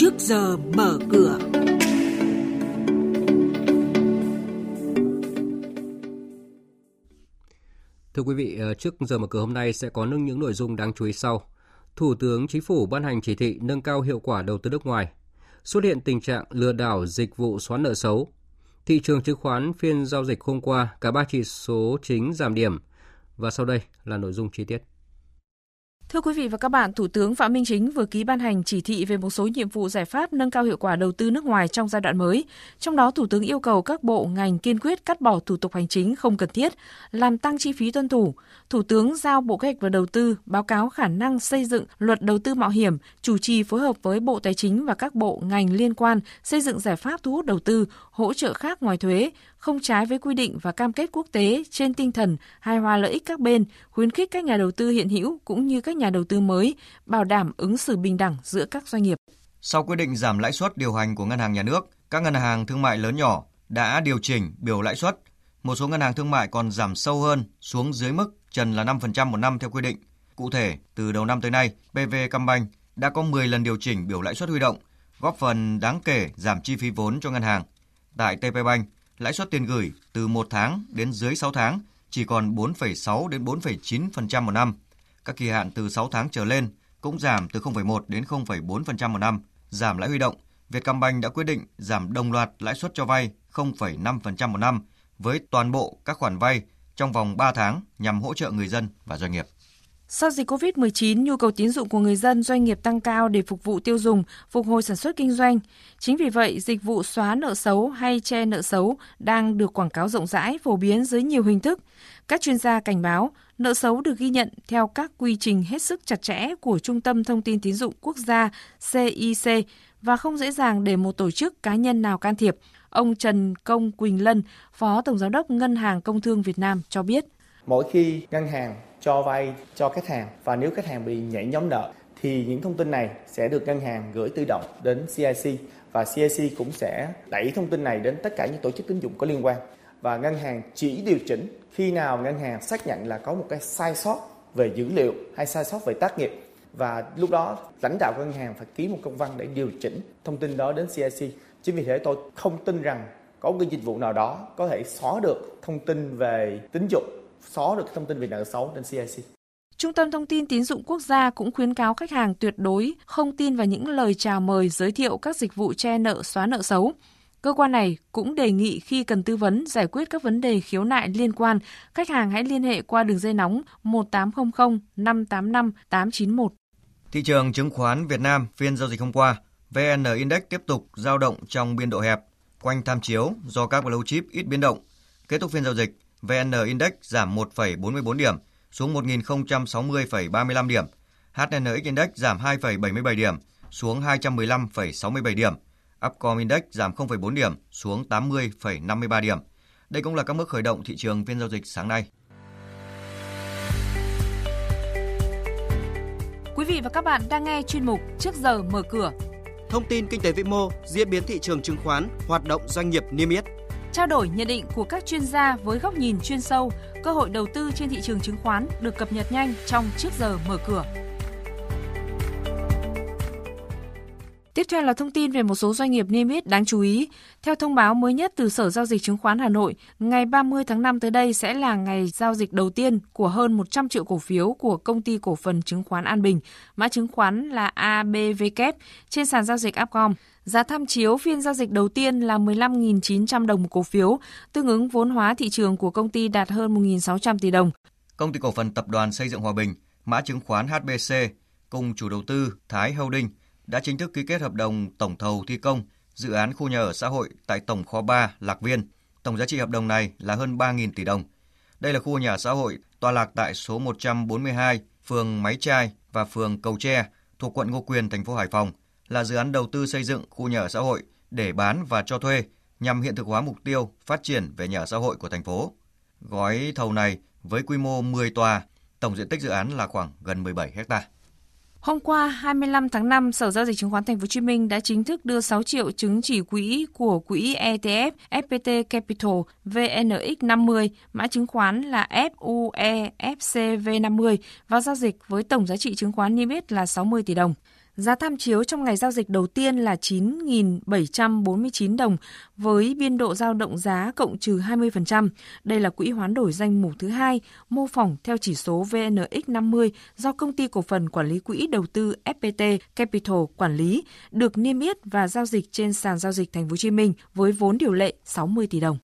trước giờ mở cửa. Thưa quý vị, ờ, trước giờ mở cửa hôm nay sẽ có những nội dung đáng chú ý sau. Thủ tướng Chính phủ ban hành chỉ thị nâng cao hiệu quả đầu tư nước ngoài. Xuất hiện tình trạng lừa đảo dịch vụ xóa nợ xấu. Thị trường chứng khoán phiên giao dịch hôm qua, cả ba chỉ số chính giảm điểm. Và sau đây là nội dung chi tiết. Thưa quý vị và các bạn, Thủ tướng Phạm Minh Chính vừa ký ban hành chỉ thị về một số nhiệm vụ giải pháp nâng cao hiệu quả đầu tư nước ngoài trong giai đoạn mới. Trong đó, Thủ tướng yêu cầu các bộ ngành kiên quyết cắt bỏ thủ tục hành chính không cần thiết, làm tăng chi phí tuân thủ. Thủ tướng giao Bộ Kế hoạch và Đầu tư báo cáo khả năng xây dựng luật đầu tư mạo hiểm, chủ trì phối hợp với Bộ Tài chính và các bộ ngành liên quan xây dựng giải pháp thu hút đầu tư, hỗ trợ khác ngoài thuế, không trái với quy định và cam kết quốc tế trên tinh thần hài hòa lợi ích các bên, khuyến khích các nhà đầu tư hiện hữu cũng như các nhà đầu tư mới, bảo đảm ứng xử bình đẳng giữa các doanh nghiệp. Sau quyết định giảm lãi suất điều hành của ngân hàng nhà nước, các ngân hàng thương mại lớn nhỏ đã điều chỉnh biểu lãi suất. Một số ngân hàng thương mại còn giảm sâu hơn xuống dưới mức trần là 5% một năm theo quy định. Cụ thể, từ đầu năm tới nay, PV Combank đã có 10 lần điều chỉnh biểu lãi suất huy động, góp phần đáng kể giảm chi phí vốn cho ngân hàng. Tại TP Bank, lãi suất tiền gửi từ 1 tháng đến dưới 6 tháng chỉ còn 4,6 đến 4,9% một năm. Các kỳ hạn từ 6 tháng trở lên cũng giảm từ 0,1 đến 0,4% một năm. Giảm lãi huy động, Vietcombank đã quyết định giảm đồng loạt lãi suất cho vay 0,5% một năm với toàn bộ các khoản vay trong vòng 3 tháng nhằm hỗ trợ người dân và doanh nghiệp. Sau dịch COVID-19, nhu cầu tín dụng của người dân doanh nghiệp tăng cao để phục vụ tiêu dùng, phục hồi sản xuất kinh doanh. Chính vì vậy, dịch vụ xóa nợ xấu hay che nợ xấu đang được quảng cáo rộng rãi, phổ biến dưới nhiều hình thức. Các chuyên gia cảnh báo, nợ xấu được ghi nhận theo các quy trình hết sức chặt chẽ của Trung tâm Thông tin Tín dụng Quốc gia CIC và không dễ dàng để một tổ chức cá nhân nào can thiệp. Ông Trần Công Quỳnh Lân, Phó Tổng Giám đốc Ngân hàng Công thương Việt Nam cho biết. Mỗi khi ngân hàng cho vay cho khách hàng và nếu khách hàng bị nhảy nhóm nợ, thì những thông tin này sẽ được ngân hàng gửi tự động đến CIC và CIC cũng sẽ đẩy thông tin này đến tất cả những tổ chức tín dụng có liên quan và ngân hàng chỉ điều chỉnh khi nào ngân hàng xác nhận là có một cái sai sót về dữ liệu hay sai sót về tác nghiệp và lúc đó, lãnh đạo ngân hàng phải ký một công văn để điều chỉnh thông tin đó đến CIC. Chính vì thế tôi không tin rằng có một cái dịch vụ nào đó có thể xóa được thông tin về tín dụng xóa được thông tin về nợ xấu trên CIC. Trung tâm Thông tin Tín dụng Quốc gia cũng khuyến cáo khách hàng tuyệt đối không tin vào những lời chào mời giới thiệu các dịch vụ che nợ xóa nợ xấu. Cơ quan này cũng đề nghị khi cần tư vấn giải quyết các vấn đề khiếu nại liên quan, khách hàng hãy liên hệ qua đường dây nóng 1800 585 891. Thị trường chứng khoán Việt Nam phiên giao dịch hôm qua, VN Index tiếp tục giao động trong biên độ hẹp, quanh tham chiếu do các blue chip ít biến động. Kết thúc phiên giao dịch, VN Index giảm 1,44 điểm xuống 1.060,35 điểm. HNX Index giảm 2,77 điểm xuống 215,67 điểm. Upcom Index giảm 0,4 điểm xuống 80,53 điểm. Đây cũng là các mức khởi động thị trường phiên giao dịch sáng nay. Quý vị và các bạn đang nghe chuyên mục Trước giờ mở cửa. Thông tin kinh tế vĩ mô, diễn biến thị trường chứng khoán, hoạt động doanh nghiệp niêm yết Trao đổi nhận định của các chuyên gia với góc nhìn chuyên sâu, cơ hội đầu tư trên thị trường chứng khoán được cập nhật nhanh trong trước giờ mở cửa. Tiếp theo là thông tin về một số doanh nghiệp niêm yết đáng chú ý. Theo thông báo mới nhất từ Sở Giao dịch Chứng khoán Hà Nội, ngày 30 tháng 5 tới đây sẽ là ngày giao dịch đầu tiên của hơn 100 triệu cổ phiếu của công ty cổ phần chứng khoán An Bình, mã chứng khoán là ABVK trên sàn giao dịch Upcom. Giá tham chiếu phiên giao dịch đầu tiên là 15.900 đồng một cổ phiếu, tương ứng vốn hóa thị trường của công ty đạt hơn 1.600 tỷ đồng. Công ty cổ phần Tập đoàn Xây dựng Hòa Bình, mã chứng khoán HBC cùng chủ đầu tư Thái Holding đã chính thức ký kết hợp đồng tổng thầu thi công dự án khu nhà ở xã hội tại Tổng kho 3 Lạc Viên. Tổng giá trị hợp đồng này là hơn 3.000 tỷ đồng. Đây là khu nhà xã hội tọa lạc tại số 142, phường Máy Trai và phường Cầu Tre thuộc quận Ngô Quyền, thành phố Hải Phòng là dự án đầu tư xây dựng khu nhà ở xã hội để bán và cho thuê nhằm hiện thực hóa mục tiêu phát triển về nhà ở xã hội của thành phố. Gói thầu này với quy mô 10 tòa, tổng diện tích dự án là khoảng gần 17 hectare. Hôm qua 25 tháng 5, Sở giao dịch chứng khoán Thành phố Hồ Chí Minh đã chính thức đưa 6 triệu chứng chỉ quỹ của quỹ ETF FPT Capital VNX50, mã chứng khoán là FUEFCV50 vào giao dịch với tổng giá trị chứng khoán niêm yết là 60 tỷ đồng. Giá tham chiếu trong ngày giao dịch đầu tiên là 9.749 đồng với biên độ giao động giá cộng trừ 20%. Đây là quỹ hoán đổi danh mục thứ hai mô phỏng theo chỉ số VNX50 do công ty cổ phần quản lý quỹ đầu tư FPT Capital quản lý, được niêm yết và giao dịch trên sàn giao dịch Thành phố Hồ Chí Minh với vốn điều lệ 60 tỷ đồng.